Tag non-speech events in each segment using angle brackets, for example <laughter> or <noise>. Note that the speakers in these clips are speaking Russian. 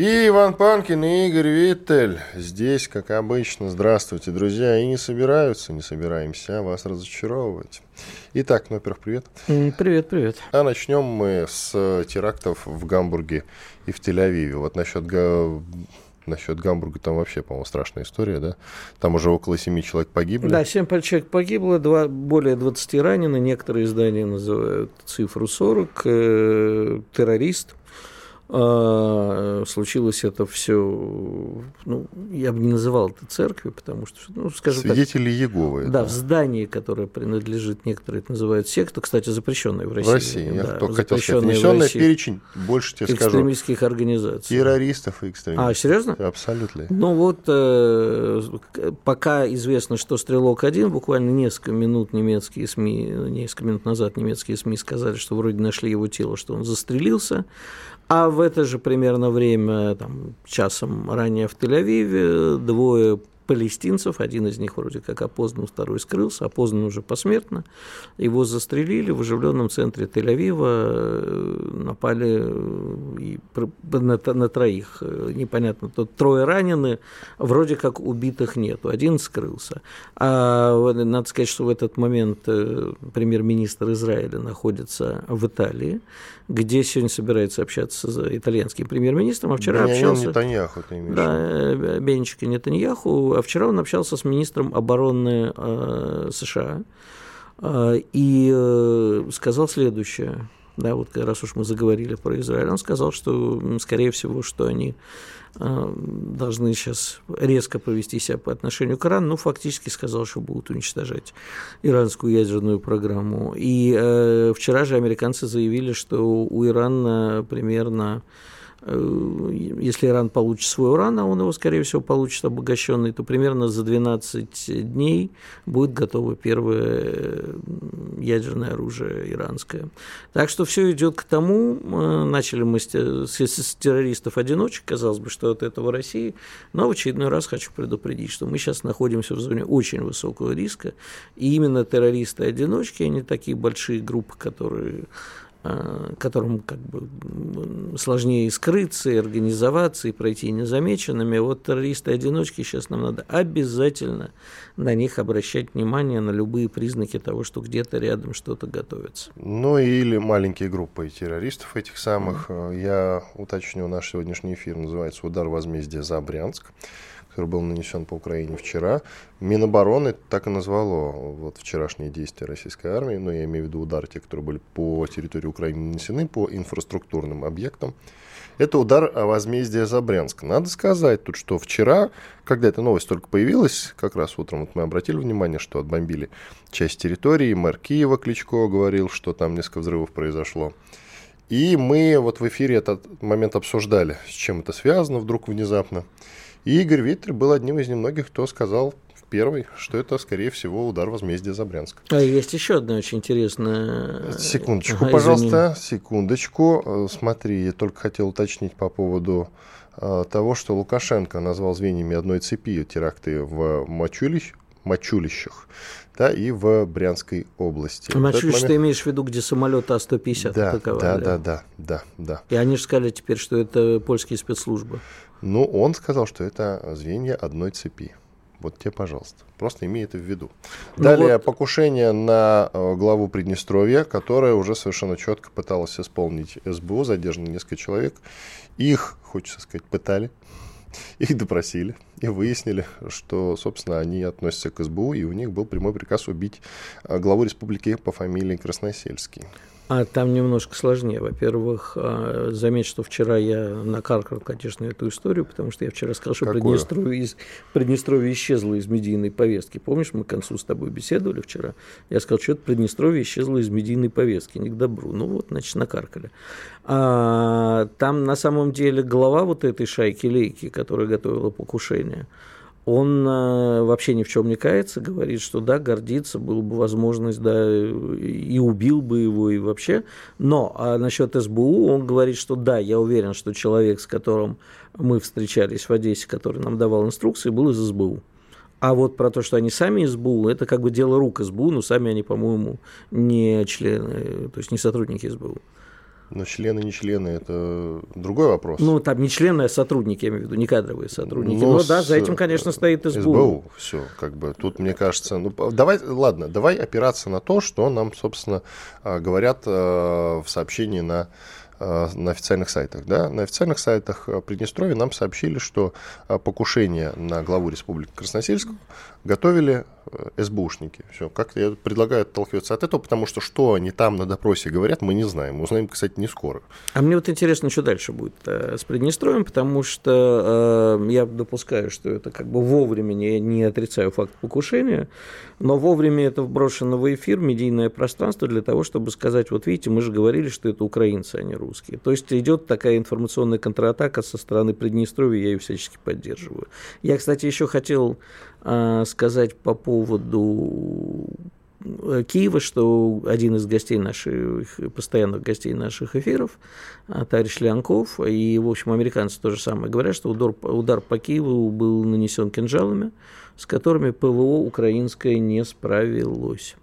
И Иван Панкин, и Игорь Виттель здесь, как обычно. Здравствуйте, друзья. И не собираются, не собираемся вас разочаровывать. Итак, ну, во-первых, привет. Привет, привет. А начнем мы с терактов в Гамбурге и в Тель-Авиве. Вот насчет Насчет Гамбурга там вообще, по-моему, страшная история, да? Там уже около семи человек погибли. Да, семь человек погибло, два, более 20 ранены. Некоторые издания называют цифру 40. Э, террорист случилось это все, ну, я бы не называл это церковью, потому что, ну, скажем Свидетели так, Иеговы. Да, в здании, которое принадлежит, некоторые это называют секта, кстати, запрещенная в России. В России, я да, только хотел сказать, внесенная в перечень, больше тебе скажу. Экстремистских организаций. Террористов и экстремистов. А, серьезно? Абсолютно. Ну вот, э, пока известно, что «Стрелок-1», буквально несколько минут немецкие СМИ, несколько минут назад немецкие СМИ сказали, что вроде нашли его тело, что он застрелился, а в это же примерно время, там, часом ранее в Тель-Авиве, двое палестинцев, один из них вроде как опознан, второй скрылся, опознан уже посмертно. Его застрелили в оживленном центре Тель-Авива, э, напали э, на, на троих. Э, непонятно, тут трое ранены, вроде как убитых нету, один скрылся. А надо сказать, что в этот момент премьер-министр Израиля находится в Италии, где сегодня собирается общаться с итальянским премьер-министром, а вчера Бенjamin общался... Нетаньяху, ты имеешь Да, Бенчика Нетаньяху вчера он общался с министром обороны э, США э, и э, сказал следующее. Да, вот раз уж мы заговорили про Израиль, он сказал, что, скорее всего, что они должны сейчас резко повести себя по отношению к Ирану, ну, фактически сказал, что будут уничтожать иранскую ядерную программу. И э, вчера же американцы заявили, что у Ирана примерно если Иран получит свой уран, а он его, скорее всего, получит обогащенный, то примерно за 12 дней будет готово первое ядерное оружие иранское. Так что все идет к тому, э, начали мы с, с террористов-одиночек, казалось бы, что от этого России, но в очередной раз хочу предупредить, что мы сейчас находимся в зоне очень высокого риска, и именно террористы-одиночки, они такие большие группы, которые Э, которым как бы сложнее скрыться, и организоваться, и пройти незамеченными. Вот террористы-одиночки, сейчас нам надо обязательно на них обращать внимание, на любые признаки того, что где-то рядом что-то готовится. Ну или маленькие группы террористов этих самых. Mm-hmm. Я уточню, наш сегодняшний эфир называется «Удар возмездия за Брянск» который был нанесен по Украине вчера. Минобороны так и назвало вот вчерашние действия российской армии, но ну, я имею в виду удары, те, которые были по территории Украины нанесены, по инфраструктурным объектам. Это удар о возмездие за Брянск. Надо сказать тут, что вчера, когда эта новость только появилась, как раз утром вот мы обратили внимание, что отбомбили часть территории, мэр Киева Кличко говорил, что там несколько взрывов произошло. И мы вот в эфире этот момент обсуждали, с чем это связано вдруг внезапно. И Игорь Виттер был одним из немногих, кто сказал в первый, что это, скорее всего, удар возмездия за Брянск. А есть еще одна очень интересная... Секундочку, ага, пожалуйста, секундочку. Э, смотри, я только хотел уточнить по поводу э, того, что Лукашенко назвал звеньями одной цепи теракты в Мачулищ, Мачулищах да, и в Брянской области. Мачулищ момент... ты имеешь в виду, где самолет А-150 да, атаковали? Да, да, да, да, да. И они же сказали теперь, что это польские спецслужбы. Ну, он сказал, что это звенья одной цепи. Вот тебе, пожалуйста. Просто имей это в виду. Ну Далее вот... покушение на э, главу Приднестровья, которое уже совершенно четко пыталось исполнить СБУ, задержано несколько человек. Их, хочется сказать, пытали, <laughs> их допросили и выяснили, что, собственно, они относятся к СБУ, и у них был прямой приказ убить э, главу республики по фамилии Красносельский. А там немножко сложнее. Во-первых, а, заметь, что вчера я накаркал, конечно, эту историю, потому что я вчера сказал, что Приднестровье, из, Приднестровье исчезло из медийной повестки. Помнишь, мы к концу с тобой беседовали вчера? Я сказал, что это Приднестровье исчезло из медийной повестки, не к добру. Ну вот, значит, накаркали. А, там на самом деле глава вот этой шайки-лейки, которая готовила покушение, он э, вообще ни в чем не кается, говорит, что да, гордится, была бы возможность, да, и убил бы его, и вообще. Но а насчет СБУ он говорит, что да, я уверен, что человек, с которым мы встречались в Одессе, который нам давал инструкции, был из СБУ. А вот про то, что они сами СБУ, это как бы дело рук СБУ, но сами они, по-моему, не члены, то есть не сотрудники СБУ. Но члены, не члены, это другой вопрос. Ну, там не члены, а сотрудники, я имею в виду, не кадровые сотрудники. Но, Но да, за этим, конечно, стоит СБУ. СБУ, все, как бы, тут, мне кажется, ну, давай, ладно, давай опираться на то, что нам, собственно, а, говорят а, в сообщении на а, на официальных сайтах. Да? На официальных сайтах Приднестровья нам сообщили, что покушение на главу Республики Красносельскую готовили э, СБУшники. Все, как я предлагаю отталкиваться от этого, потому что что они там на допросе говорят, мы не знаем. Узнаем, кстати, не скоро. А мне вот интересно, что дальше будет э, с Приднестровьем, потому что э, я допускаю, что это как бы вовремя, не, не отрицаю факт покушения, но вовремя это вброшено в эфир, медийное пространство для того, чтобы сказать, вот видите, мы же говорили, что это украинцы, а не русские. То есть идет такая информационная контратака со стороны Приднестровья, я ее всячески поддерживаю. Я, кстати, еще хотел э, сказать по поводу э, Киева, что один из гостей наших, постоянных гостей наших эфиров, э, товарищ Лянков, и, в общем, американцы то же самое говорят, что удар, удар по Киеву был нанесен кинжалами, с которыми ПВО украинское не справилось.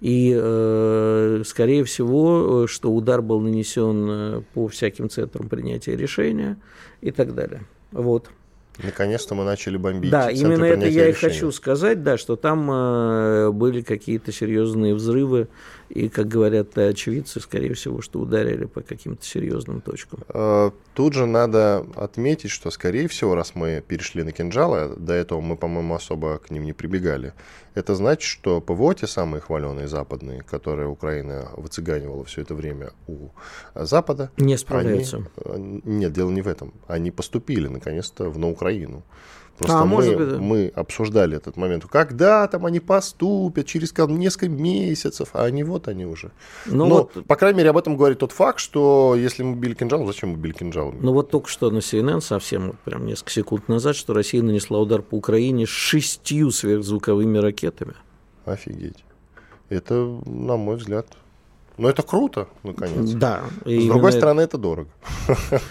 И, э, скорее всего, что удар был нанесен по всяким центрам принятия решения и так далее. Вот. Наконец-то мы начали бомбить. Да, именно это я и хочу сказать, да, что там э, были какие-то серьезные взрывы, и, как говорят очевидцы, скорее всего, что ударили по каким-то серьезным точкам. Э, тут же надо отметить, что, скорее всего, раз мы перешли на кинжалы, до этого мы, по-моему, особо к ним не прибегали, это значит, что ПВО, те самые хваленые западные, которые Украина выцыганивала все это время у Запада... Не справляются. Они, э, нет, дело не в этом. Они поступили, наконец-то, в на Украину. Просто а, мы, может быть, да. мы обсуждали этот момент. Когда там они поступят, через несколько месяцев, а они вот они уже. Ну, Но, вот, по крайней мере, об этом говорит тот факт, что если мы били кинжалом, зачем мы били кинжалом? Ну вот только что на CNN совсем, прям несколько секунд назад, что Россия нанесла удар по Украине шестью сверхзвуковыми ракетами. Офигеть. Это, на мой взгляд, но это круто, наконец. Да. С другой стороны, это дорого.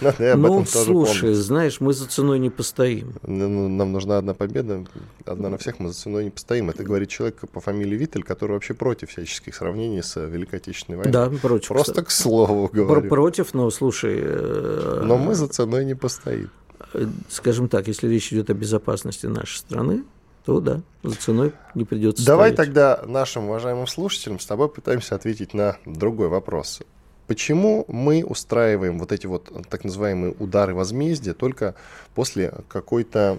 <laughs> ну, слушай, знаешь, мы за ценой не постоим. Ну, нам нужна одна победа, одна на всех, мы за ценой не постоим. Это говорит человек по фамилии Виттель, который вообще против всяческих сравнений с Великой Отечественной войной. Да, против. Просто к слову говорю. Против, но слушай... Э, но мы за ценой не постоим. Э, скажем так, если речь идет о безопасности нашей страны, то да, за ценой не придется Давай ставить. тогда нашим уважаемым слушателям с тобой пытаемся ответить на другой вопрос. Почему мы устраиваем вот эти вот так называемые удары возмездия только после какой-то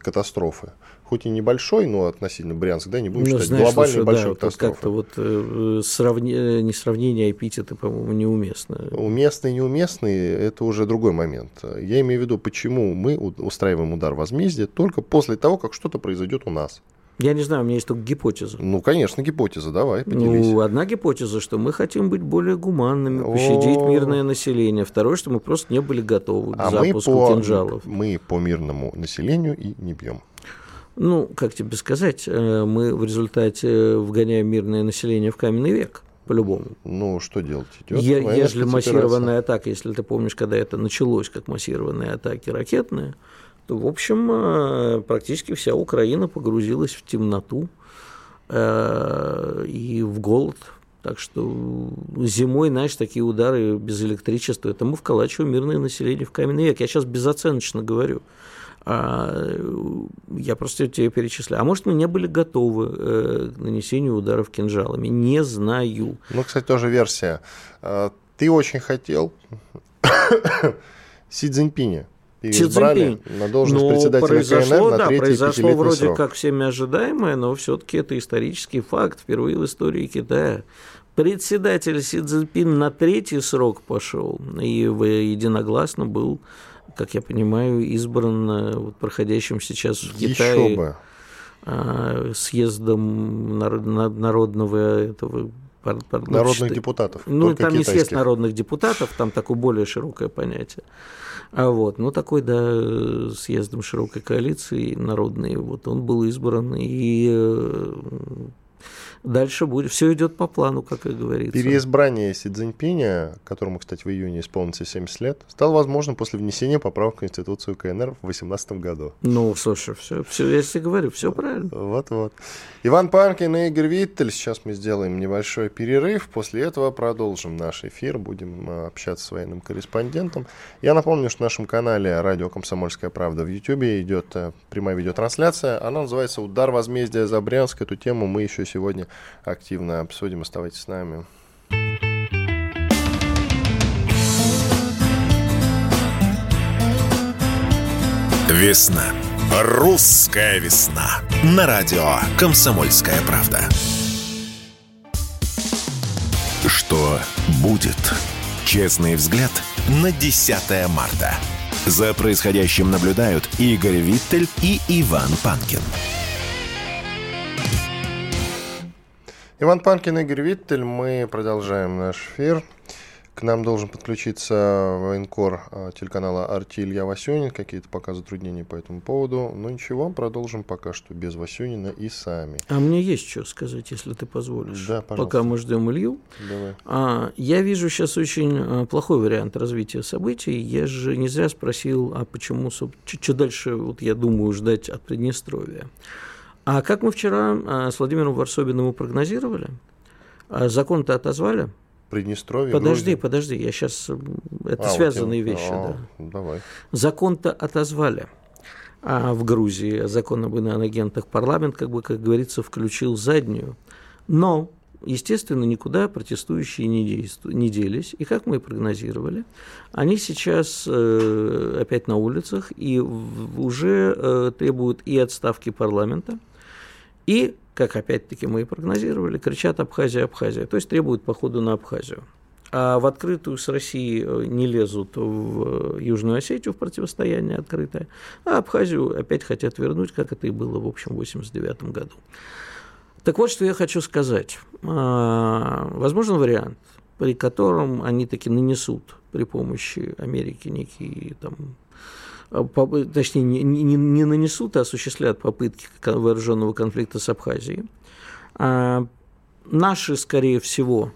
катастрофы? Хоть и небольшой, но относительно Брянск, да, не будем ну, считать знаешь, глобальной слушай, большой да, катастрофы. Как-то вот э, сравни... не сравнение, а эпитеты, по-моему, неуместно. Уместный, неуместный – это уже другой момент. Я имею в виду, почему мы устраиваем удар возмездия только после того, как что-то произойдет у нас. Я не знаю, у меня есть только гипотеза. Ну, конечно, гипотеза, давай, поделись. Ну, одна гипотеза, что мы хотим быть более гуманными, пощадить О... мирное население. Второе, что мы просто не были готовы к а запуску мы по, кинжалов. Мы по мирному населению и не бьем. Ну, как тебе сказать, э, мы в результате вгоняем мирное население в каменный век по-любому. Ну, что делать? Идет е- ежели массированная атака, если ты помнишь, когда это началось, как массированные атаки ракетные, в общем, э, практически вся Украина погрузилась в темноту э, и в голод. Так что зимой, знаешь, такие удары без электричества, это мы вколачиваем мирное население в каменный век. Я сейчас безоценочно говорю. А, я просто тебе перечисляю. А может, мы не были готовы э, к нанесению ударов кинжалами? Не знаю. Ну, кстати, тоже версия. Ты очень хотел <coughs> Си Цзиньпиня Си Цзиньпинь. на должность ну, председателя произошло, КНР на да, произошло вроде срок. как всеми ожидаемое, но все-таки это исторический факт впервые в истории Китая. Председатель Си Цзиньпин на третий срок пошел и единогласно был, как я понимаю, избран э, вот, проходящим сейчас в Китае бы. А, съездом народного этого народных ну, депутатов. Ну, там не съезд народных депутатов, там такое более широкое понятие. А вот, ну, такой, да, съездом широкой коалиции народной, вот он был избран, и э, дальше будет, все идет по плану, как и говорится. Переизбрание Си Цзиньпиня, которому, кстати, в июне исполнится 70 лет, стало возможным после внесения поправок в Конституцию КНР в 2018 году. Ну, слушай, все, все я тебе говорю, все правильно. Вот-вот. Иван Панкин и Игорь Виттель. Сейчас мы сделаем небольшой перерыв. После этого продолжим наш эфир. Будем э, общаться с военным корреспондентом. Я напомню, что на нашем канале «Радио Комсомольская правда» в YouTube идет э, прямая видеотрансляция. Она называется «Удар возмездия за Брянск». Эту тему мы еще сегодня активно обсудим. Оставайтесь с нами. Весна. Русская весна. На радио «Комсомольская правда». Что будет? Честный взгляд на 10 марта. За происходящим наблюдают Игорь Виттель и Иван Панкин. Иван Панкин, Игорь Виттель. Мы продолжаем наш эфир. К нам должен подключиться военкор а, телеканала «Арти» Илья Васюнин. Какие-то пока затруднения по этому поводу. Но ничего, продолжим пока что без Васюнина и сами. А мне есть что сказать, если ты позволишь. Да, пожалуйста. Пока мы ждем Илью. Давай. А, я вижу сейчас очень а, плохой вариант развития событий. Я же не зря спросил, а почему, что дальше, вот я думаю, ждать от Приднестровья. А как мы вчера а, с Владимиром Варсобиным прогнозировали, а, закон-то отозвали. Приднестровье. Подожди, Грузия. подожди, я сейчас это а, связанные вот вещи, а, да. Давай. Закон-то отозвали. А в Грузии закон об иноагентах парламент, как бы, как говорится, включил заднюю. Но, естественно, никуда протестующие не, действу, не делись. И как мы и прогнозировали, они сейчас э, опять на улицах и уже э, требуют и отставки парламента, и, как опять-таки мы и прогнозировали, кричат Абхазия, Абхазия, то есть требуют походу на Абхазию. А в открытую с Россией э, не лезут в э, Южную Осетию в противостояние открытое, а Абхазию опять хотят вернуть, как это и было, в общем, в 1989 году. Так вот, что я хочу сказать. А, возможен вариант, при котором они таки нанесут при помощи Америки некие там точнее, не, не, не нанесут, а осуществляют попытки вооруженного конфликта с Абхазией. А наши, скорее всего,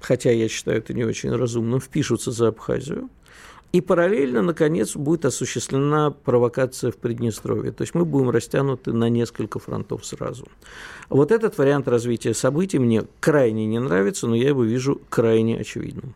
хотя я считаю это не очень разумным, впишутся за Абхазию. И параллельно, наконец, будет осуществлена провокация в Приднестровье. То есть мы будем растянуты на несколько фронтов сразу. Вот этот вариант развития событий мне крайне не нравится, но я его вижу крайне очевидным.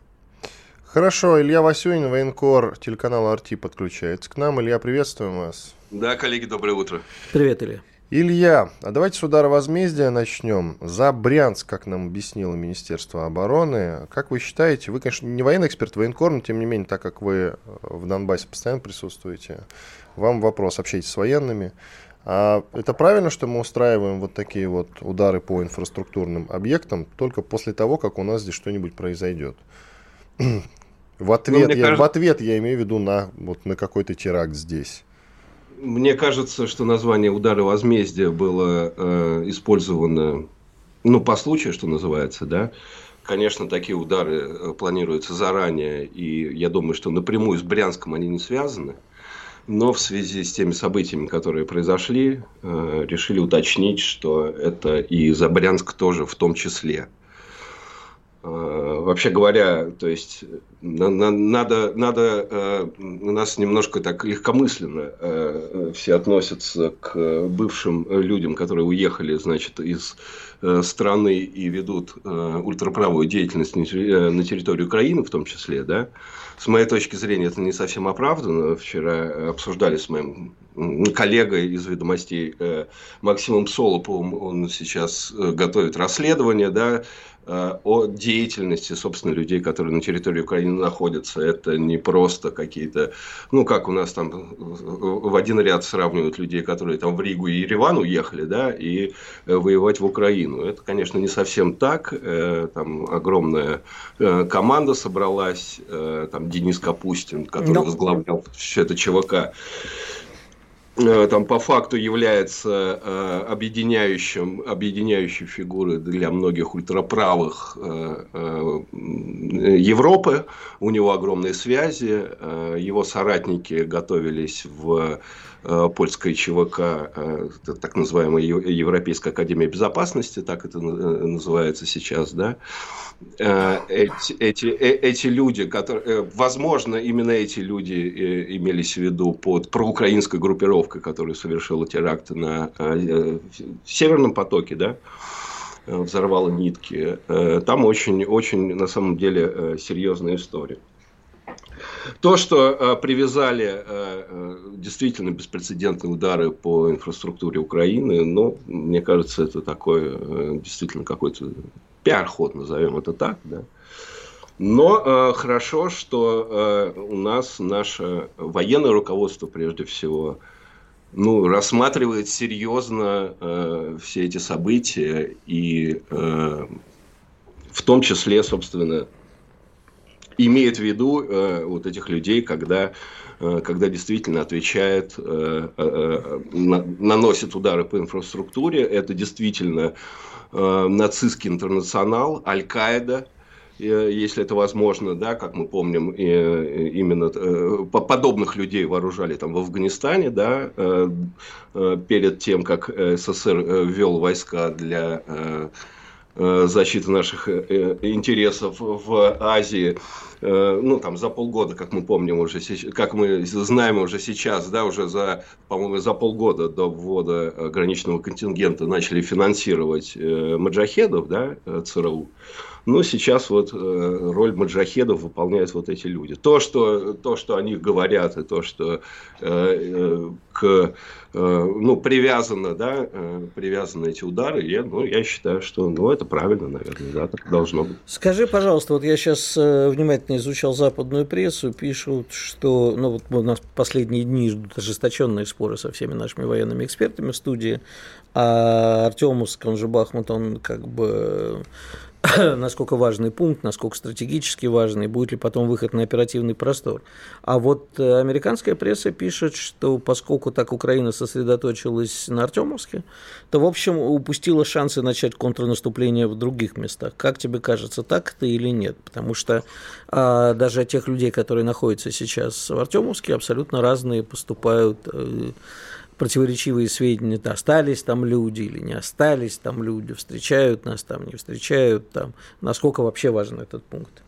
Хорошо, Илья Васюнин, военкор телеканала «Арти» подключается к нам. Илья, приветствуем вас. Да, коллеги, доброе утро. Привет, Илья. Илья, а давайте с удара возмездия начнем. За Брянск, как нам объяснило Министерство обороны. Как вы считаете, вы, конечно, не военный эксперт, военкор, но тем не менее, так как вы в Донбассе постоянно присутствуете, вам вопрос, общайтесь с военными. А это правильно, что мы устраиваем вот такие вот удары по инфраструктурным объектам только после того, как у нас здесь что-нибудь произойдет? В ответ, ну, я, кажется... в ответ я имею в виду на, вот, на какой-то теракт здесь. Мне кажется, что название удара возмездия было э, использовано, ну, по случаю, что называется, да. Конечно, такие удары э, планируются заранее, и я думаю, что напрямую с Брянском они не связаны. Но в связи с теми событиями, которые произошли, э, решили уточнить, что это и за Брянск тоже в том числе. Э, вообще говоря, то есть надо, надо э, у нас немножко так легкомысленно э, все относятся к бывшим людям, которые уехали, значит, из страны и ведут ультраправую деятельность на территории Украины, в том числе, да. С моей точки зрения, это не совсем оправдано. Вчера обсуждали с моим коллегой из ведомостей Максимом Солоповым, он сейчас готовит расследование, да, Э, о деятельности, собственно, людей, которые на территории Украины находятся. Это не просто какие-то, ну, как у нас там в один ряд сравнивают людей, которые там в Ригу и Ереван уехали, да, и э, воевать в Украину. Это, конечно, не совсем так. Э, там огромная команда собралась, там Денис Капустин, который Но... возглавлял все это ЧВК. Э, там по факту является э, объединяющим, объединяющей фигурой для многих ультраправых э, Европы. У него огромные связи. Его соратники готовились в польской ЧВК, так называемая Европейская Академия Безопасности, так это называется сейчас, да. Э, эти, эти, э, эти люди, которые, э, возможно, именно эти люди имелись в виду под проукраинской группировкой, которая совершила теракт на Северном потоке, да, взорвала нитки. Там очень, очень, на самом деле, серьезная история. То, что э, привязали э, действительно беспрецедентные удары по инфраструктуре Украины, ну, мне кажется, это такой э, действительно какой-то пиар-ход, назовем это так, да. Но э, хорошо, что э, у нас наше военное руководство, прежде всего, ну, рассматривает серьезно э, все эти события и э, в том числе, собственно, имеет в виду э, вот этих людей, когда, э, когда действительно отвечает, э, э, на, наносит удары по инфраструктуре. Это действительно э, нацистский интернационал, Аль-Каида, э, если это возможно, да, как мы помним, э, именно подобных людей вооружали там в Афганистане, да, перед тем, как СССР ввел войска для защиты наших интересов в Азии. Э, ну, там, за полгода, как мы помним уже, как мы знаем уже сейчас, да, уже за, по-моему, за полгода до ввода граничного контингента начали финансировать э, маджахедов, да, э, ЦРУ. Но сейчас вот роль маджахедов выполняют вот эти люди. То, что, то, что о них говорят, и то, что к, ну, привязано, да, привязаны эти удары, я, ну, я считаю, что ну, это правильно, наверное, да, так должно быть. Скажи, пожалуйста, вот я сейчас внимательно изучал западную прессу, пишут, что ну, вот у нас последние дни ждут ожесточенные споры со всеми нашими военными экспертами в студии, а Артемуск, он же Бахмут, он как бы <coughs> насколько важный пункт, насколько стратегически важный, будет ли потом выход на оперативный простор. А вот э, американская пресса пишет, что поскольку так Украина сосредоточилась на Артемовске, то, в общем, упустила шансы начать контрнаступление в других местах. Как тебе кажется, так это или нет? Потому что а, даже от тех людей, которые находятся сейчас в Артемовске, абсолютно разные поступают э, противоречивые сведения, остались там люди или не остались там люди, встречают нас там, не встречают там. Насколько вообще важен этот пункт?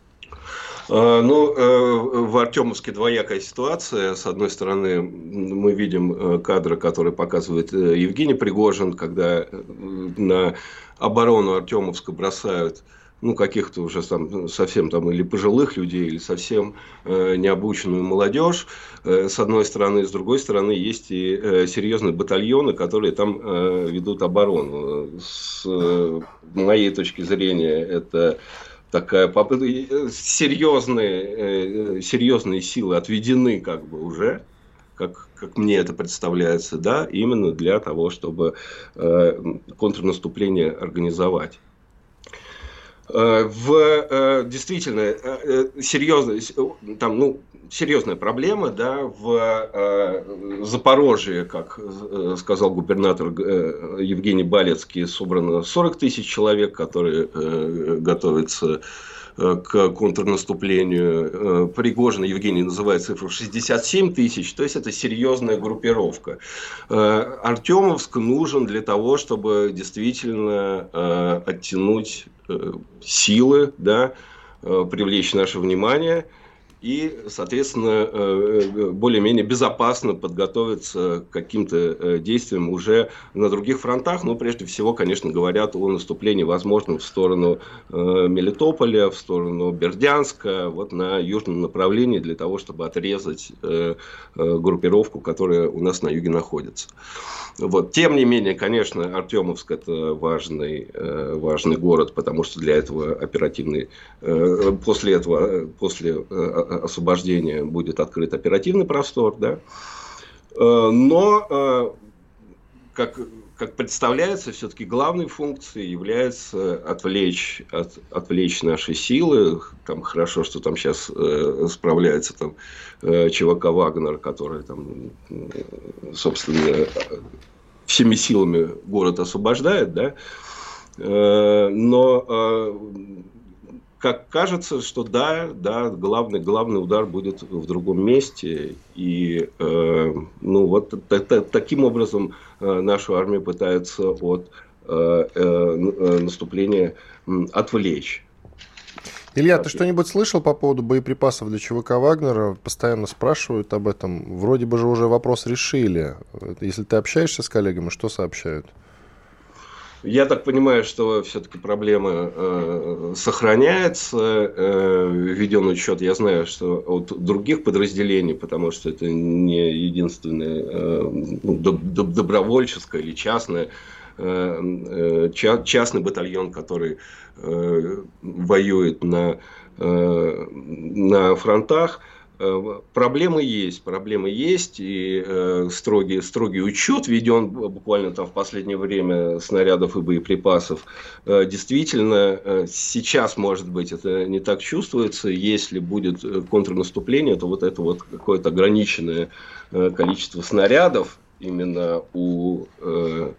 А, ну, э, в Артемовске двоякая ситуация. С одной стороны, мы видим э, кадры, которые показывает э, Евгений Пригожин, когда на оборону Артемовска бросают ну, каких-то уже там, совсем там или пожилых людей, или совсем э, необученную молодежь, э, с одной стороны. С другой стороны, есть и э, серьезные батальоны, которые там э, ведут оборону. С э, моей точки зрения, это такая попытка, э, серьезные, э, серьезные силы отведены как бы уже, как, как мне это представляется, да, именно для того, чтобы э, контрнаступление организовать. Э, в э, действительно э, серьезная, там, ну, серьезная проблема, да, в Запорожье, как сказал губернатор Евгений Балецкий, собрано 40 тысяч человек, которые готовятся к контрнаступлению. Пригожин Евгений называет цифру 67 тысяч, то есть это серьезная группировка. Артемовск нужен для того, чтобы действительно оттянуть Э, силы, да, э, привлечь наше внимание и, соответственно, э, более-менее безопасно подготовиться к каким-то действиям уже на других фронтах. Но прежде всего, конечно, говорят о наступлении возможном в сторону Мелитополя, в сторону Бердянска, вот на южном направлении для того, чтобы отрезать группировку, которая у нас на юге находится. Вот. Тем не менее, конечно, Артемовск это важный, э, важный город, потому что для этого оперативный, э, после этого, после э, освобождения будет открыт оперативный простор, да. Но, как, как представляется, все-таки главной функцией является отвлечь, от, отвлечь наши силы. Там хорошо, что там сейчас э, справляется там э, ЧВК Вагнер, который там, собственно, всеми силами город освобождает, да. Э, но э, как кажется, что да, да, главный, главный удар будет в другом месте. И э, ну, вот таким образом э, нашу армию пытаются от э, э, наступления отвлечь. Илья, ты что-нибудь слышал по поводу боеприпасов для ЧВК Вагнера? Постоянно спрашивают об этом. Вроде бы же уже вопрос решили. Если ты общаешься с коллегами, что сообщают? Я так понимаю, что все-таки проблема э, сохраняется. Э, введен учет, я знаю, что от других подразделений, потому что это не единственное э, ну, добровольческое или частное, э, э, частный батальон, который э, воюет на, э, на фронтах. Э, проблемы есть, проблемы есть, и э, строгий, строгий учет введен буквально там в последнее время снарядов и боеприпасов. Э, действительно, э, сейчас, может быть, это не так чувствуется. Если будет э, контрнаступление, то вот это вот какое-то ограниченное э, количество снарядов именно у э,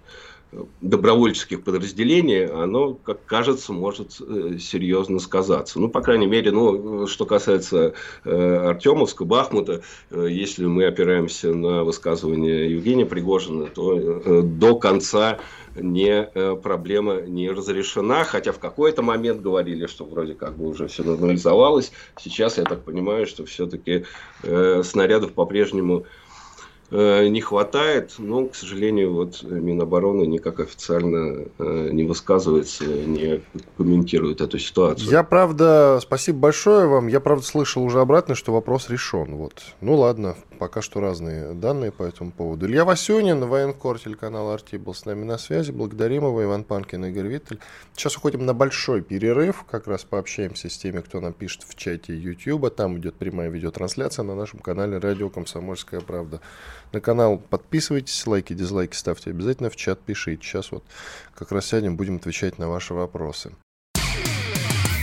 добровольческих подразделений, оно, как кажется, может э, серьезно сказаться. Ну, по крайней мере, ну, что касается э, Артемовска, Бахмута, э, если мы опираемся на высказывание Евгения Пригожина, то э, до конца не, э, проблема не разрешена, хотя в какой-то момент говорили, что вроде как бы уже все нормализовалось. Сейчас я так понимаю, что все-таки э, снарядов по-прежнему Э, не хватает, но, к сожалению, вот Минобороны никак официально э, не высказывается, не комментирует эту ситуацию. Я, правда, спасибо большое вам, я, правда, слышал уже обратно, что вопрос решен. Вот. Ну ладно, пока что разные данные по этому поводу. Илья Васюнин, военкор телеканала «Арти» был с нами на связи. Благодарим его, Иван Панкин, Игорь Виттель. Сейчас уходим на большой перерыв, как раз пообщаемся с теми, кто нам пишет в чате YouTube. Там идет прямая видеотрансляция на нашем канале «Радио Комсомольская правда». На канал подписывайтесь, лайки, дизлайки ставьте обязательно, в чат пишите. Сейчас вот как раз сядем, будем отвечать на ваши вопросы.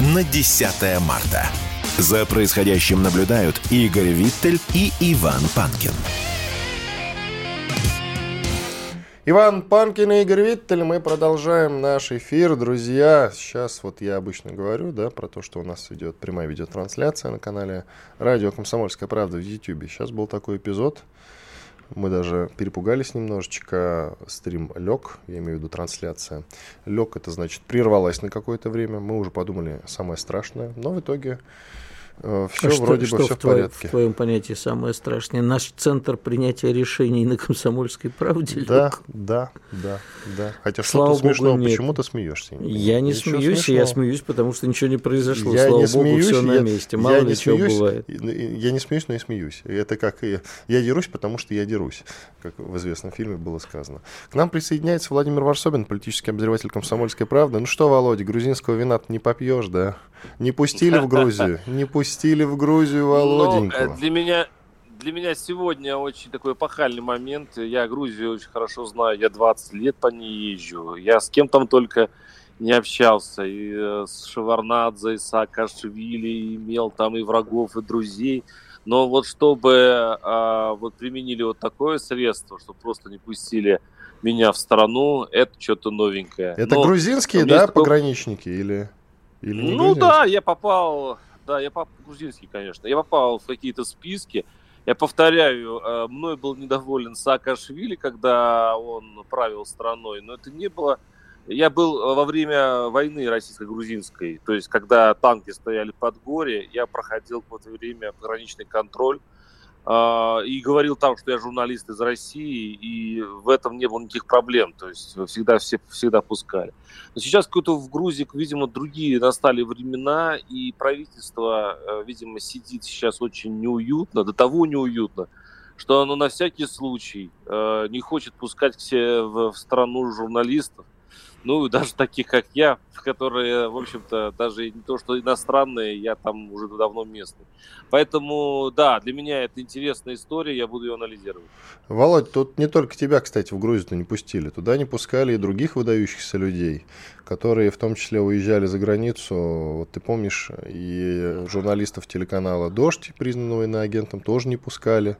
на 10 марта. За происходящим наблюдают Игорь Виттель и Иван Панкин. Иван Панкин и Игорь Виттель, мы продолжаем наш эфир, друзья. Сейчас вот я обычно говорю, да, про то, что у нас идет прямая видеотрансляция на канале Радио Комсомольская правда в YouTube. Сейчас был такой эпизод, мы даже перепугались немножечко, стрим лег, я имею в виду трансляция. Лег, это значит прервалась на какое-то время, мы уже подумали самое страшное, но в итоге все а вроде что, бы все в, в порядке. в твоем понятии самое страшное? Наш центр принятия решений на комсомольской правде? Да, да, да, да. Хотя что-то смешно, почему ты смеешься? Я не Ничего смеюсь, смешного. я смеюсь, потому что ничего не произошло. Я Слава не богу, смеюсь, все я, на месте. Мало я ли чего смеюсь, бывает. Я не смеюсь, но и смеюсь. Это как я, я дерусь, потому что я дерусь, как в известном фильме было сказано. К нам присоединяется Владимир Варсобин, политический обозреватель комсомольской правды. Ну что, Володя, грузинского вина не попьешь, да? Не пустили в Грузию? Не пустили в Грузию Володеньку. Но, э, для меня для меня сегодня очень такой эпохальный момент. Я Грузию очень хорошо знаю. Я 20 лет по ней езжу. Я с кем там только не общался. И э, с Шеварнадзе, и Саакашвили, и имел там и врагов, и друзей. Но вот чтобы а, вот применили вот такое средство, чтобы просто не пустили меня в страну, это что-то новенькое. Это Но, грузинские, да, такой... пограничники или? Или ну да, я попал, да, я попал, грузинский, конечно, я попал в какие-то списки. Я повторяю, э, мной был недоволен Саакашвили, когда он правил страной, но это не было... Я был во время войны российско-грузинской, то есть когда танки стояли под горе, я проходил в это время пограничный контроль и говорил там, что я журналист из России, и в этом не было никаких проблем, то есть всегда все всегда пускали. Но сейчас какой-то в Грузии, видимо, другие настали времена, и правительство, э, видимо, сидит сейчас очень неуютно, до того неуютно, что оно на всякий случай э, не хочет пускать к себе в, в страну журналистов, ну, <laughs> даже таких, как я, которые, в общем-то, даже не то, что иностранные, я там уже давно местный. Поэтому, да, для меня это интересная история, я буду ее анализировать. Володь, тут не только тебя, кстати, в Грузию-то не пустили. Туда не пускали и других выдающихся людей, которые в том числе уезжали за границу. Вот ты помнишь, и журналистов телеканала «Дождь», признанного иноагентом, тоже не пускали.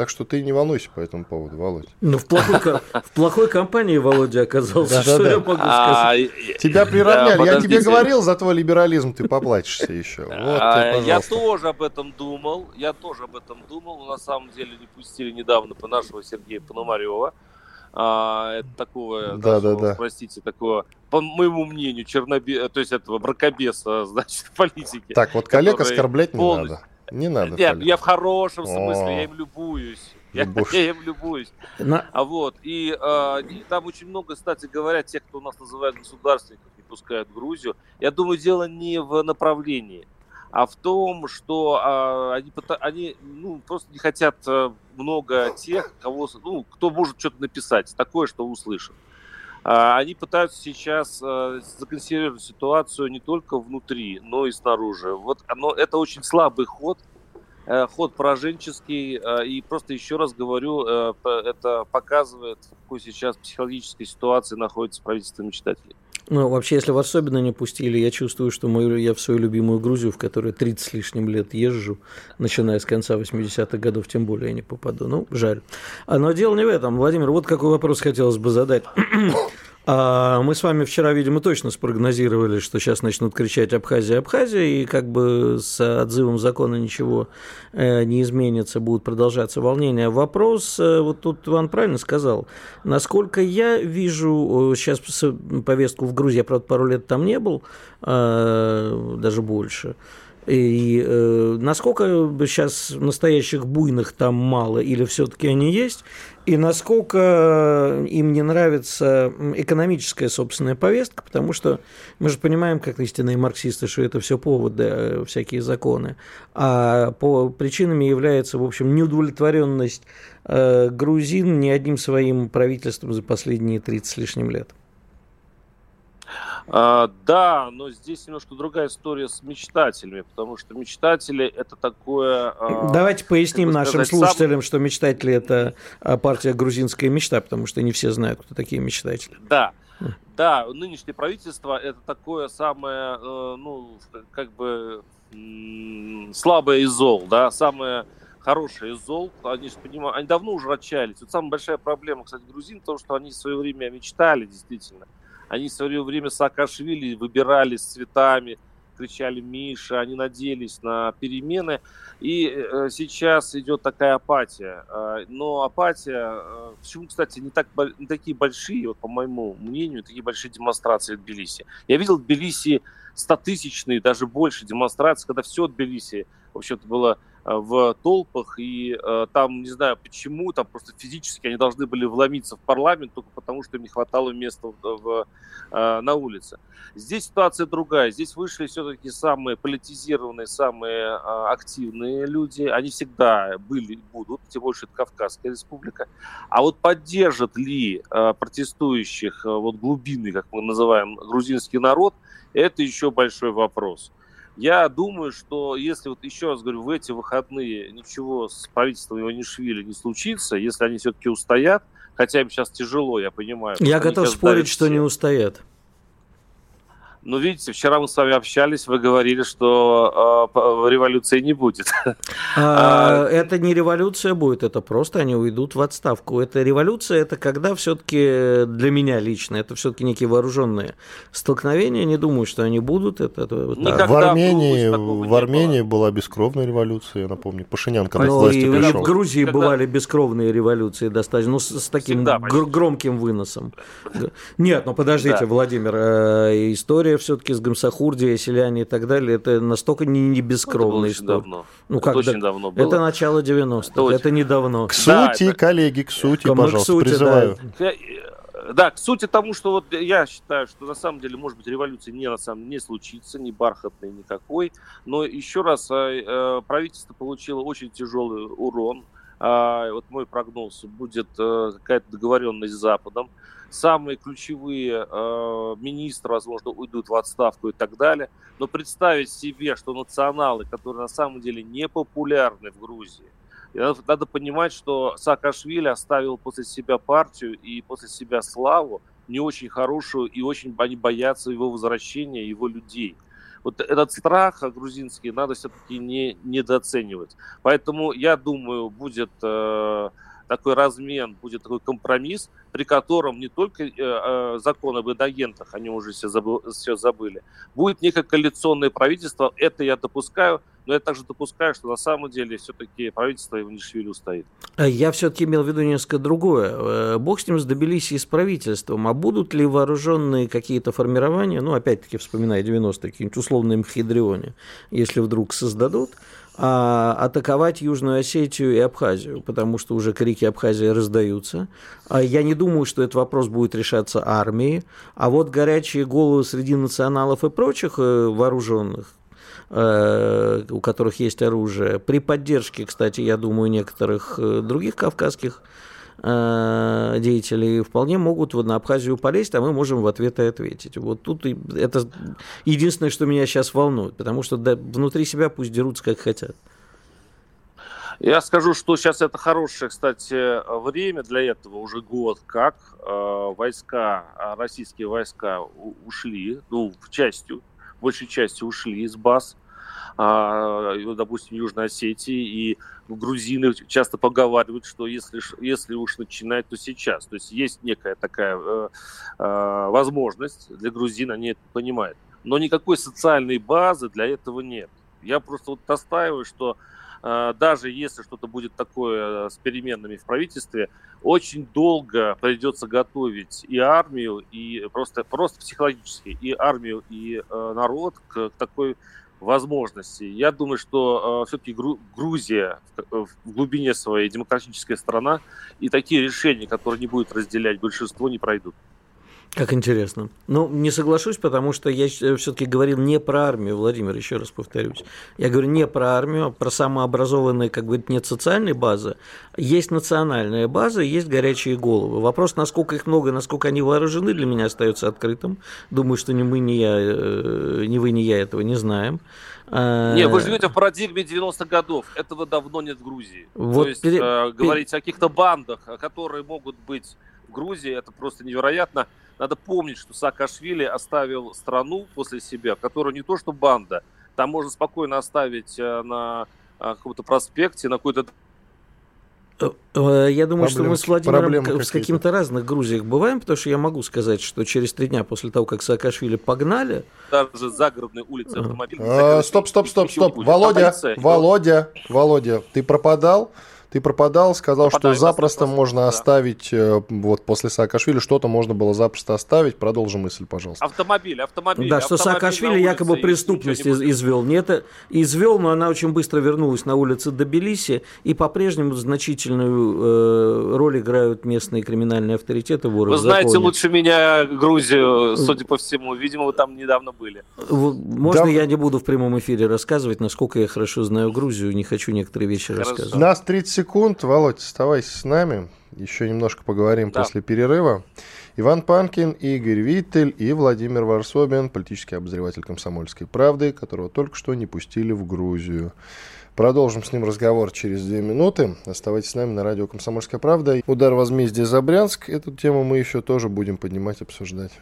Так что ты не волнуйся по этому поводу, Володя. Ну, в плохой, <laughs> в плохой компании Володя оказался, что я могу сказать. Тебя приравняли. Я тебе говорил, за твой либерализм ты поплатишься еще. А, я тоже об этом думал. Я тоже об этом думал. На самом деле не пустили недавно по нашего Сергея Пономарева. А, это такого, да, да, да. простите, такого, по моему мнению, чернобе... то есть этого бракобеса, <laughs> значит, политики. Так, вот коллег оскорблять не надо. Не надо. Нет, я в хорошем смысле, я им любуюсь. Я, <laughs> я им любуюсь. На... А вот, и, э, и там очень много, кстати говоря, тех, кто у нас называют государственников, не пускают в Грузию. Я думаю, дело не в направлении, а в том, что э, они, они ну, просто не хотят э, много тех, кого, ну, кто может что-то написать, такое, что услышат. А, они пытаются сейчас э, законсервировать ситуацию не только внутри, но и снаружи. Вот но это очень слабый ход, э, ход пораженческий. Э, и просто еще раз говорю, это показывает, в какой сейчас психологической ситуации находится правительство мечтателей. Ну, вообще, если вас особенно не пустили, я чувствую, что мою, я в свою любимую Грузию, в которой 30 с лишним лет езжу, начиная с конца 80-х годов, тем более я не попаду. Ну, жаль. А, но дело не в этом. Владимир, вот какой вопрос хотелось бы задать. А мы с вами вчера, видимо, точно спрогнозировали, что сейчас начнут кричать Абхазия, Абхазия, и как бы с отзывом закона ничего э, не изменится, будут продолжаться волнения. Вопрос, э, вот тут Иван правильно сказал, насколько я вижу сейчас повестку в Грузии, я, правда, пару лет там не был, даже больше, и э, насколько сейчас настоящих буйных там мало, или все-таки они есть? И насколько им не нравится экономическая собственная повестка, потому что мы же понимаем, как истинные марксисты, что это все поводы, э, всякие законы. А по причинами является, в общем, неудовлетворенность э, грузин ни одним своим правительством за последние 30 с лишним лет. А, да, но здесь немножко другая история с мечтателями, потому что мечтатели это такое... А, Давайте поясним нашим сказать, слушателям, сам... что мечтатели это а, партия грузинская мечта, потому что не все знают, кто такие мечтатели. Да, да, нынешнее правительство это такое самое, э, ну, как бы слабое из зол, да, самое хорошее из зол. Они же понимают, они давно уже отчаялись. Вот самая большая проблема, кстати, грузин в том, что они в свое время мечтали действительно они в свое время Саакашвили выбирали с цветами, кричали Миша, они надеялись на перемены. И э, сейчас идет такая апатия. Э, но апатия, э, почему, кстати, не, так, не такие большие, вот, по моему мнению, такие большие демонстрации в Тбилиси. Я видел в Тбилиси 100-тысячные, даже больше демонстрации, когда все в Тбилиси, в общем-то, было Э, в толпах, и э, там, не знаю почему, там просто физически они должны были вломиться в парламент только потому, что им не хватало места в, в, э, на улице. Здесь ситуация другая. Здесь вышли все-таки самые политизированные, самые э, активные люди. Они всегда были и будут, тем больше это Кавказская республика. А вот поддержат ли э, протестующих э, вот глубины, как мы называем, грузинский народ, это еще большой вопрос. Я думаю, что если вот еще раз говорю, в эти выходные ничего с правительством Иванишвили не случится, если они все-таки устоят, хотя им сейчас тяжело, я понимаю. Я готов спорить, что не устоят. Ну, видите, вчера мы с вами общались, вы говорили, что э, революции не будет. <laughs> А, а, это не революция будет, это просто они уйдут в отставку. Это революция, это когда все-таки для меня лично, это все-таки некие вооруженные столкновения. Не думаю, что они будут. Это, это, в Армении, в Армении была бескровная революция, я напомню. Пашинян, когда ну, власти и, пришел. И в Грузии когда... бывали бескровные революции достаточно, ну, с, с таким гр- громким выносом. <laughs> Нет, ну подождите, да. Владимир, э, история история все-таки с Гамсахурдией, селяне и так далее, это настолько не, не бескровная это было очень история. давно. Ну, это как очень да- давно было. Это начало 90-х, Это очень- это недавно. К Да, сути, это- коллеги, к сути, Мы к пожалуйста, сути, да. призываю. Я- э, Да, к сути тому, что вот я считаю, что на самом деле, может быть, революции не, на самом, не случится, ни бархатной никакой. Но еще раз, э, э, правительство получило очень тяжелый урон. А, Вот мой прогноз будет э, какая-то договоренность с Западом. Самые ключевые э, министры, возможно, уйдут в отставку и так далее. Но представить себе, что националы, которые на самом деле не популярны в Грузии, надо, надо понимать, что Саакашвили оставил после себя партию и после себя славу не очень хорошую, и очень они боятся его возвращения, его людей. Вот этот страх грузинский надо все-таки не недооценивать. Поэтому я думаю, будет э, такой размен, будет такой компромисс, при котором не только э, э, закон об иноагентах, они уже все, забыл- все забыли, будет некое коалиционное правительство, это я допускаю, но я также допускаю, что на самом деле все-таки правительство Иванишвили устоит. А Я все-таки имел в виду несколько другое. Э, Бог с ним с и с правительством. А будут ли вооруженные какие-то формирования, ну, опять-таки, вспоминая 90-е, какие-нибудь условные Мхидрионе, если вдруг создадут, а, атаковать Южную Осетию и Абхазию, потому что уже крики Абхазии раздаются. А я не думаю, что этот вопрос будет решаться армией. А вот горячие головы среди националов и прочих э, вооруженных, э, у которых есть оружие. При поддержке, кстати, я думаю, некоторых э, других кавказских деятелей вполне могут вот на Абхазию полезть, а мы можем в ответ и ответить. Вот тут это единственное, что меня сейчас волнует, потому что внутри себя пусть дерутся как хотят. Я скажу, что сейчас это хорошее, кстати, время для этого, уже год как э, войска, э, российские войска ушли, ну, в частью, большей частью ушли из баз, а, вот, допустим, Южной Осетии, и грузины часто поговаривают, что если, если уж начинать, то сейчас. То есть есть некая такая э, э, возможность для грузин, они это понимают. Но никакой социальной базы для этого нет. Я просто вот настаиваю, что э, даже если что-то будет такое с переменами в правительстве, очень долго придется готовить и армию, и просто, просто психологически, и армию, и э, народ к, к такой возможности. Я думаю, что э, все-таки Грузия в глубине своей демократическая страна, и такие решения, которые не будут разделять большинство, не пройдут. Как интересно. Ну, не соглашусь, потому что я все-таки говорил не про армию, Владимир, еще раз повторюсь. Я говорю не про армию, а про самообразованные, как бы нет социальной базы. Есть национальная база, есть горячие головы. Вопрос, насколько их много, насколько они вооружены, для меня остается открытым. Думаю, что ни мы, ни я, э, ни вы, ни я этого не знаем. Не, вы живете в парадигме 90-х годов. Этого давно нет в Грузии. Вот То есть пере- э, говорить о каких-то бандах, которые могут быть в Грузии, это просто невероятно. Надо помнить, что Саакашвили оставил страну после себя, которая не то что банда, там можно спокойно оставить э, на э, каком-то проспекте, на какой-то Э, Я думаю, что мы Проблемы- с Владимиром проблемы к- с какие-то. какими-то разных Грузиях бываем, потому что я могу сказать, что через три дня после того, как Саакашвили погнали, даже загородной улице Ага. автомобиль. А, Стоп, стоп, стоп, стоп. Володя, Володя, Володя, ты пропадал? Ты пропадал, сказал, Пропадаю, что запросто просто- можно да. оставить, э, вот после Саакашвили что-то можно было запросто оставить. Продолжи мысль, пожалуйста. Автомобиль, автомобиль. да, что автомобиль Саакашвили на улице, якобы преступность из- извел. Не это извел, но она очень быстро вернулась на улицы Тбилиси, и по-прежнему значительную э, роль играют местные криминальные авторитеты, воры Вы знаете законе. лучше меня Грузию, судя по всему. Видимо, вы там недавно были. Можно Да. я не буду в прямом эфире рассказывать, насколько я хорошо знаю Грузию, не хочу некоторые вещи Хорошо. рассказывать. У нас 30 секунд. Володь, оставайся с нами. Еще немножко поговорим Да. после перерыва. Иван Панкин, Игорь Виттель и Владимир Варсобин, политический обозреватель «Комсомольской правды», которого только что не пустили в Грузию. Продолжим с ним разговор через две минуты. Оставайтесь с нами на радио «Комсомольская правда». Удар возмездия за Брянск. Эту тему мы еще тоже будем поднимать, обсуждать.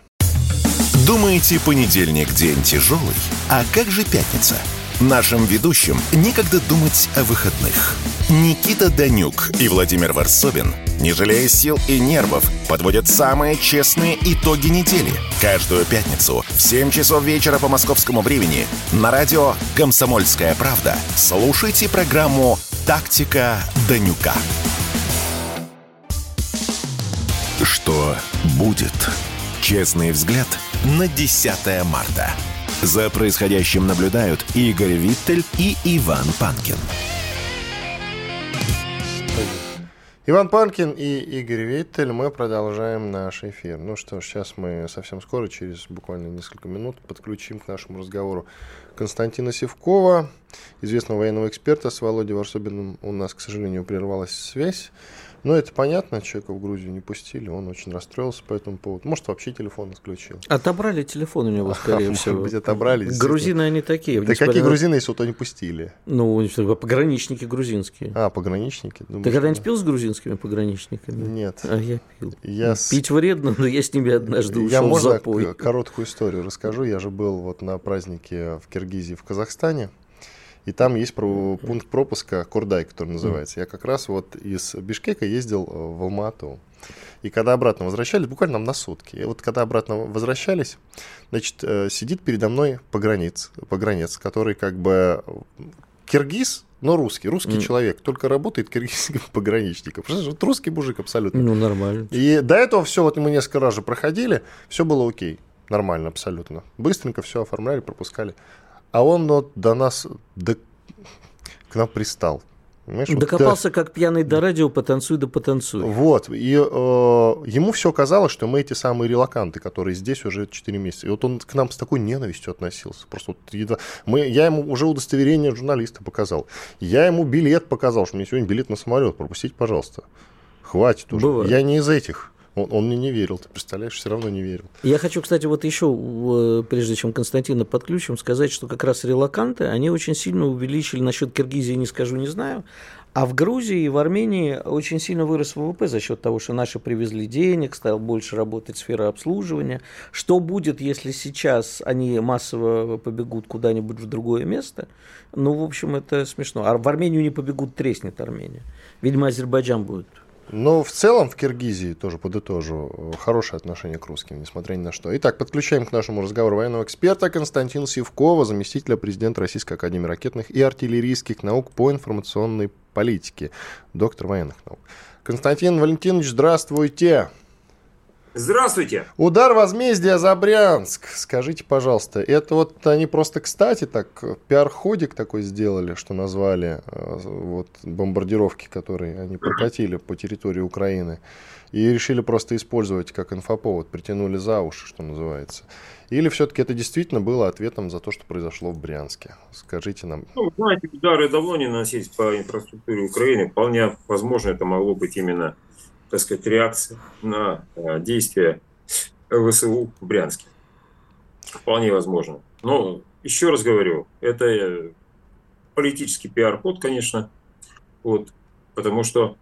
Думаете, понедельник день тяжелый? А как же пятница? Нашим ведущим некогда думать о выходных. Никита Данюк и Владимир Варсобин, не жалея сил и нервов, подводят самые честные итоги недели. Каждую пятницу в 7 часов вечера по московскому времени на радио «Комсомольская правда» слушайте программу «Тактика Данюка». Что будет? Честный взгляд на 10 марта. За происходящим наблюдают Игорь Виттель и Иван Панкин. Иван Панкин и Игорь Виттель. Мы продолжаем наш эфир. Ну что ж, сейчас мы совсем скоро, через буквально несколько минут, подключим к нашему разговору Константина Севкова, известного военного эксперта. С Володей Варсобиным у нас, к сожалению, прервалась связь. Но это понятно, человека в Грузию не пустили, он очень расстроился по этому поводу. Может, вообще телефон отключил. Отобрали телефон у него, <laughs> скорее всего. Может быть, отобрали. Грузины они такие. Да какие грузины, если то не пустили? Ну, пограничники грузинские. А, пограничники? Ты когда-нибудь пил с грузинскими пограничниками? Нет. А я пил. Я Пить вредно, но я с ними однажды ушел я, можно, в запой. короткую историю расскажу. Я же был вот на празднике в Киргизии, в Казахстане. И там есть про, пункт пропуска Курдай, который называется. Я как раз вот из Бишкека ездил э, в Алмату. И когда обратно возвращались, буквально нам на сутки, и вот когда обратно возвращались, значит, э, сидит передо мной погранец, погранец, который как бы киргиз, но русский, русский mm. человек, только работает киргизским <laughs> пограничником. Вот русский мужик абсолютно. Ну, нормально. И до этого все, вот мы несколько раз же проходили, все было окей, нормально абсолютно. Быстренько все оформляли, пропускали. А он вот до нас, до, к нам пристал. Понимаешь, Докопался, вот, как пьяный до радио, потанцуй да потанцуй. Вот, и э, ему все казалось, что мы эти самые релаканты, которые здесь уже 4 месяца. И вот он к нам с такой ненавистью относился. Просто вот едва... мы, я ему уже удостоверение журналиста показал. Я ему билет показал, что мне сегодня билет на самолет. Пропустите, пожалуйста. Хватит уже. Бывает. Я не из этих. Он, он мне не верил, ты представляешь, все равно не верил. Я хочу, кстати, вот еще, э, прежде чем Константина подключим, сказать, что как раз релаканты, они очень сильно увеличили, насчет Киргизии не скажу, не знаю, а в Грузии и в Армении очень сильно вырос ВВП за счет того, что наши привезли денег, стал больше работать сфера обслуживания. Что будет, если сейчас они массово побегут куда-нибудь в другое место? Ну, в общем, это смешно. А в Армению не побегут, треснет Армения. Видимо, Азербайджан будет но в целом в Киргизии, тоже подытожу, хорошее отношение к русским, несмотря ни на что. Итак, подключаем к нашему разговору военного эксперта Константина Сивкова, заместителя президента Российской Академии ракетных и артиллерийских наук по информационной политике, доктор военных наук. Константин Валентинович, здравствуйте. Здравствуйте. Удар возмездия за Брянск. Скажите, пожалуйста, это вот они просто, кстати, так пиар-ходик такой сделали, что назвали э, вот бомбардировки, которые они прокатили по территории Украины, и решили просто использовать как инфоповод, притянули за уши, что называется. Или все-таки это действительно было ответом за то, что произошло в Брянске? Скажите нам. Ну, знаете, удары давно не наносились по инфраструктуре Украины. Вполне возможно, это могло быть именно так сказать, реакция на э, действия ВСУ в Брянске. Вполне возможно. Но еще раз говорю, это э, политический пиар-ход, конечно, вот, потому что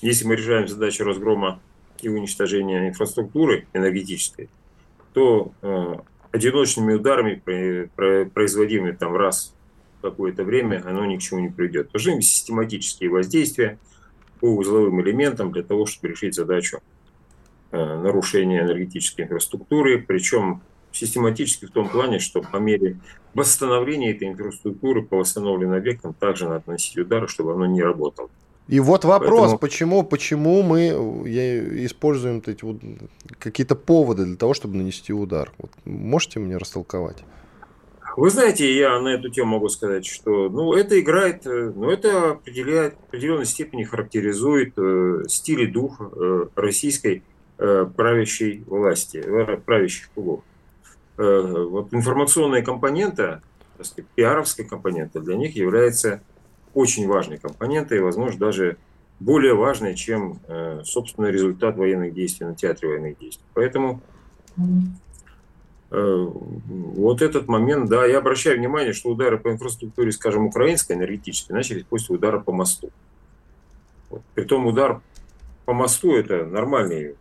если мы решаем задачу разгрома и уничтожения инфраструктуры энергетической, то э, одиночными ударами, производимыми там раз какое-то время, оно ни к чему не приведет. Должны систематические воздействия, по узловым элементам для того, чтобы решить задачу э, нарушения энергетической инфраструктуры, причем систематически в том плане, что по мере восстановления этой инфраструктуры по восстановленным объектам также надо наносить удары, чтобы оно не работало. И вот вопрос, Поэтому... почему, почему мы используем вот какие-то поводы для того, чтобы нанести удар? Вот можете мне растолковать? Вы знаете, я на эту тему могу сказать, что ну, это играет, э, ну, это определяет, в определенной степени характеризует э, стиль и дух э, российской э, правящей власти, э, правящих кругов. Э, вот информационная компонента, так сказать, пиаровская компонента для них является очень важной компонентой, и, возможно, даже более важной, чем, э, собственно, результат военных действий на театре военных действий. Поэтому вот этот момент, да, я обращаю внимание, что удары по инфраструктуре, скажем, украинской энергетической, начались после удара по мосту. Вот. Притом удар по мосту – это нормальная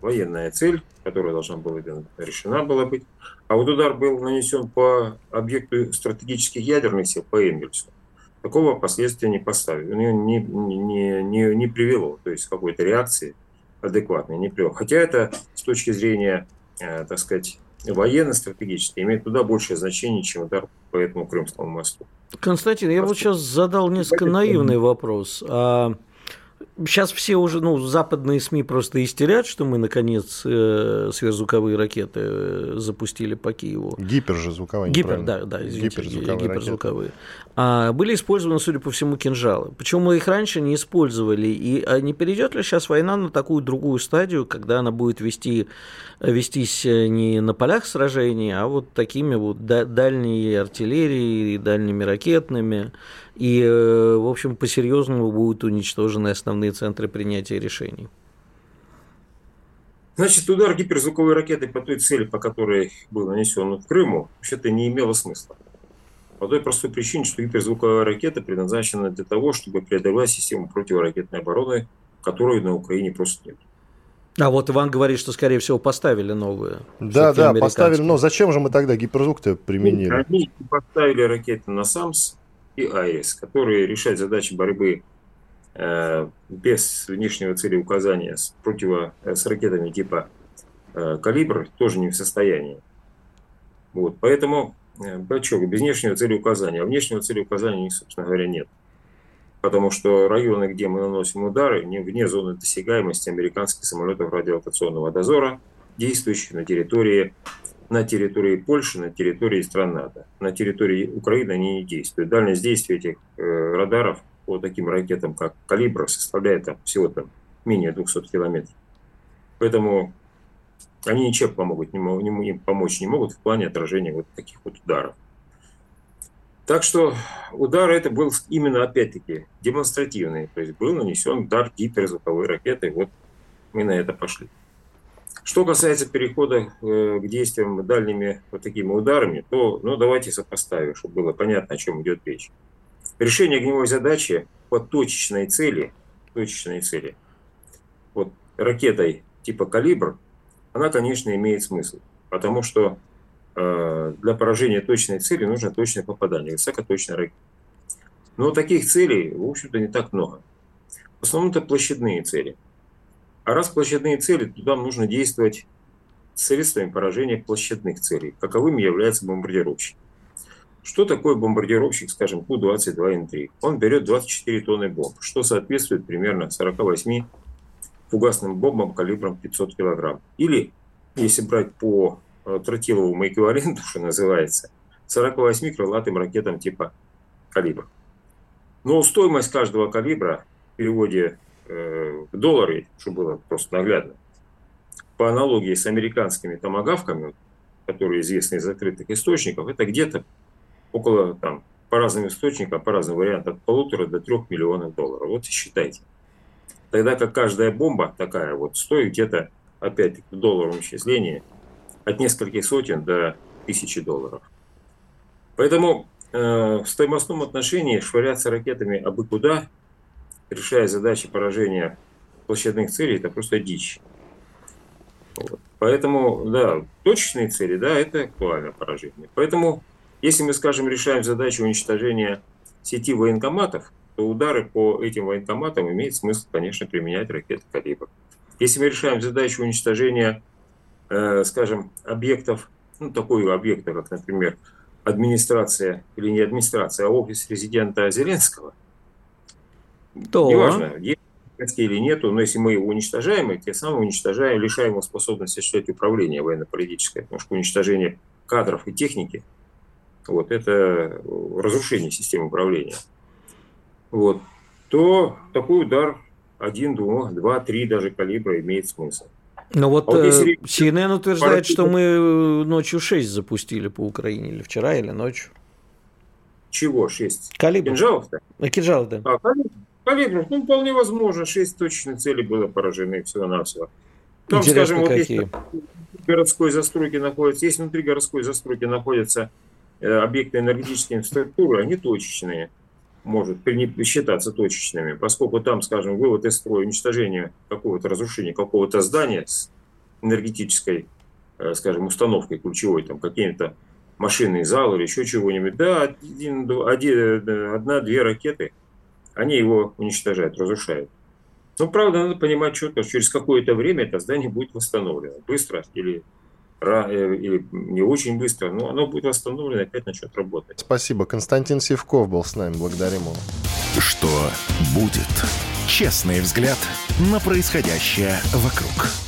военная цель, которая должна была решена была быть. А вот удар был нанесен по объекту стратегических ядерных сил, по Энгельсу. Такого последствия не поставили, не, не, не, не, не привело, то есть какой-то реакции адекватной не привело. Хотя это с точки зрения, э, так сказать, военно-стратегически имеет туда большее значение, чем удар по этому Крымскому мосту. Константин, я вот сейчас задал несколько наивный вопрос. А Сейчас все уже, ну, западные СМИ просто истерят, что мы, наконец, э, сверхзвуковые ракеты э, запустили по Киеву. Гипер же звуковая, Гипер, да, да, извините, гиперзвуковые. гиперзвуковые. А были использованы, судя по всему, кинжалы. Почему мы их раньше не использовали? И а не перейдет ли сейчас война на такую другую стадию, когда она будет вести, вестись э, не на полях сражений, а вот такими вот дальней артиллерией, дальними ракетными, и, э, в общем, по-серьезному будут уничтожены основные центры принятия решений. Значит, удар гиперзвуковой ракеты по той цели, по которой был нанесен в Крыму, вообще-то не имело смысла. По той простой причине, что гиперзвуковая ракета предназначена для того, чтобы преодолевать систему противоракетной обороны, которой на Украине просто нет. А вот Иван говорит, что, скорее всего, поставили новые. Да, да, поставили. Но зачем же мы тогда гиперзвук-то применили? Они поставили ракеты на САМС, и Айрис, которые решают задачи борьбы э, без внешнего цели указания с, противо, э, с ракетами типа э, «Калибр» тоже не в состоянии. Вот, поэтому э, Бачок, без внешнего цели указания. А внешнего цели указания собственно говоря, нет. Потому что районы, где мы наносим удары, не вне зоны досягаемости американских самолетов радиолокационного дозора, действующих на территории на территории Польши, на территории стран НАТО. На территории Украины они не действуют. Дальность действия этих э, радаров по таким ракетам, как «Калибр», составляет там, всего там, менее 200 километров. Поэтому они ничем помогут, не, не, не, помочь не могут в плане отражения вот таких вот ударов. Так что удар это был именно, опять-таки, демонстративный. То есть был нанесен удар гиперзвуковой ракеты. Вот мы на это пошли. Что касается перехода э, к действиям дальними вот такими ударами, то ну, давайте сопоставим, чтобы было понятно, о чем идет речь. Решение огневой задачи по точечной цели, точечной цели, вот ракетой типа «Калибр», она, конечно, имеет смысл, потому что э, для поражения точной цели нужно точное попадание, высокоточная ракета. Но таких целей, в общем-то, не так много. В основном это площадные цели – а раз площадные цели, то там нужно действовать средствами поражения площадных целей, каковыми является бомбардировщик. Что такое бомбардировщик, скажем, Ку-22Н3? Он берет 24 тонны бомб, что соответствует примерно 48 фугасным бомбам калибром 500 килограмм. Или, если брать по э, тротиловому эквиваленту, <laughs> что называется, 48 крылатым ракетам типа калибр. Но стоимость каждого калибра в переводе доллары, чтобы было просто наглядно, по аналогии с американскими томогавками, которые известны из закрытых источников, это где-то около, там, по разным источникам, по разным вариантам, от полутора до трех миллионов долларов. Вот и считайте. Тогда как каждая бомба такая вот стоит где-то, опять-таки, в долларовом исчислении от нескольких сотен до тысячи долларов. Поэтому э, в стоимостном отношении швыряться ракетами абы куда решая задачи поражения площадных целей, это просто дичь. Вот. Поэтому, да, точечные цели, да, это актуально поражение. Поэтому, если мы, скажем, решаем задачу уничтожения сети военкоматов, то удары по этим военкоматам имеет смысл, конечно, применять ракеты «Калибр». Если мы решаем задачу уничтожения, э, скажем, объектов, ну, такого объекта, как, например, администрация, или не администрация, а офис резидента Зеленского – то... Неважно, есть или нету, но если мы его уничтожаем, мы тем самым уничтожаем, лишаем его способности осуществлять управление военно-политическое, потому что уничтожение кадров и техники, вот, это разрушение системы управления, вот, то такой удар один, два, два, три даже калибра имеет смысл. Ну вот, а вот если... Э, CNN утверждает, что мы ночью 6 запустили по Украине, или вчера, или ночью. Чего 6? Калибр. Кинжалов-то? Кинжалов, да. А, калибр? Калибров, ну, вполне возможно, шесть точных целей было поражены всего-навсего. Там, Интересно, скажем, вот какие? если городской застройки находятся, если внутри городской застройки находятся э, объекты энергетической инфраструктуры, они точечные, может считаться точечными, поскольку там, скажем, вывод из строя, уничтожение какого-то разрушения какого-то здания с энергетической, э, скажем, установкой ключевой, там какие-то машинные залы или еще чего-нибудь, да, один, один, э, одна-две ракеты – они его уничтожают, разрушают. Но, правда, надо понимать четко, что через какое-то время это здание будет восстановлено. Быстро или, э, или не очень быстро, но оно будет восстановлено и опять начнет работать. Спасибо. Константин Севков был с нами. Благодарим его. Что будет? Честный взгляд на происходящее вокруг.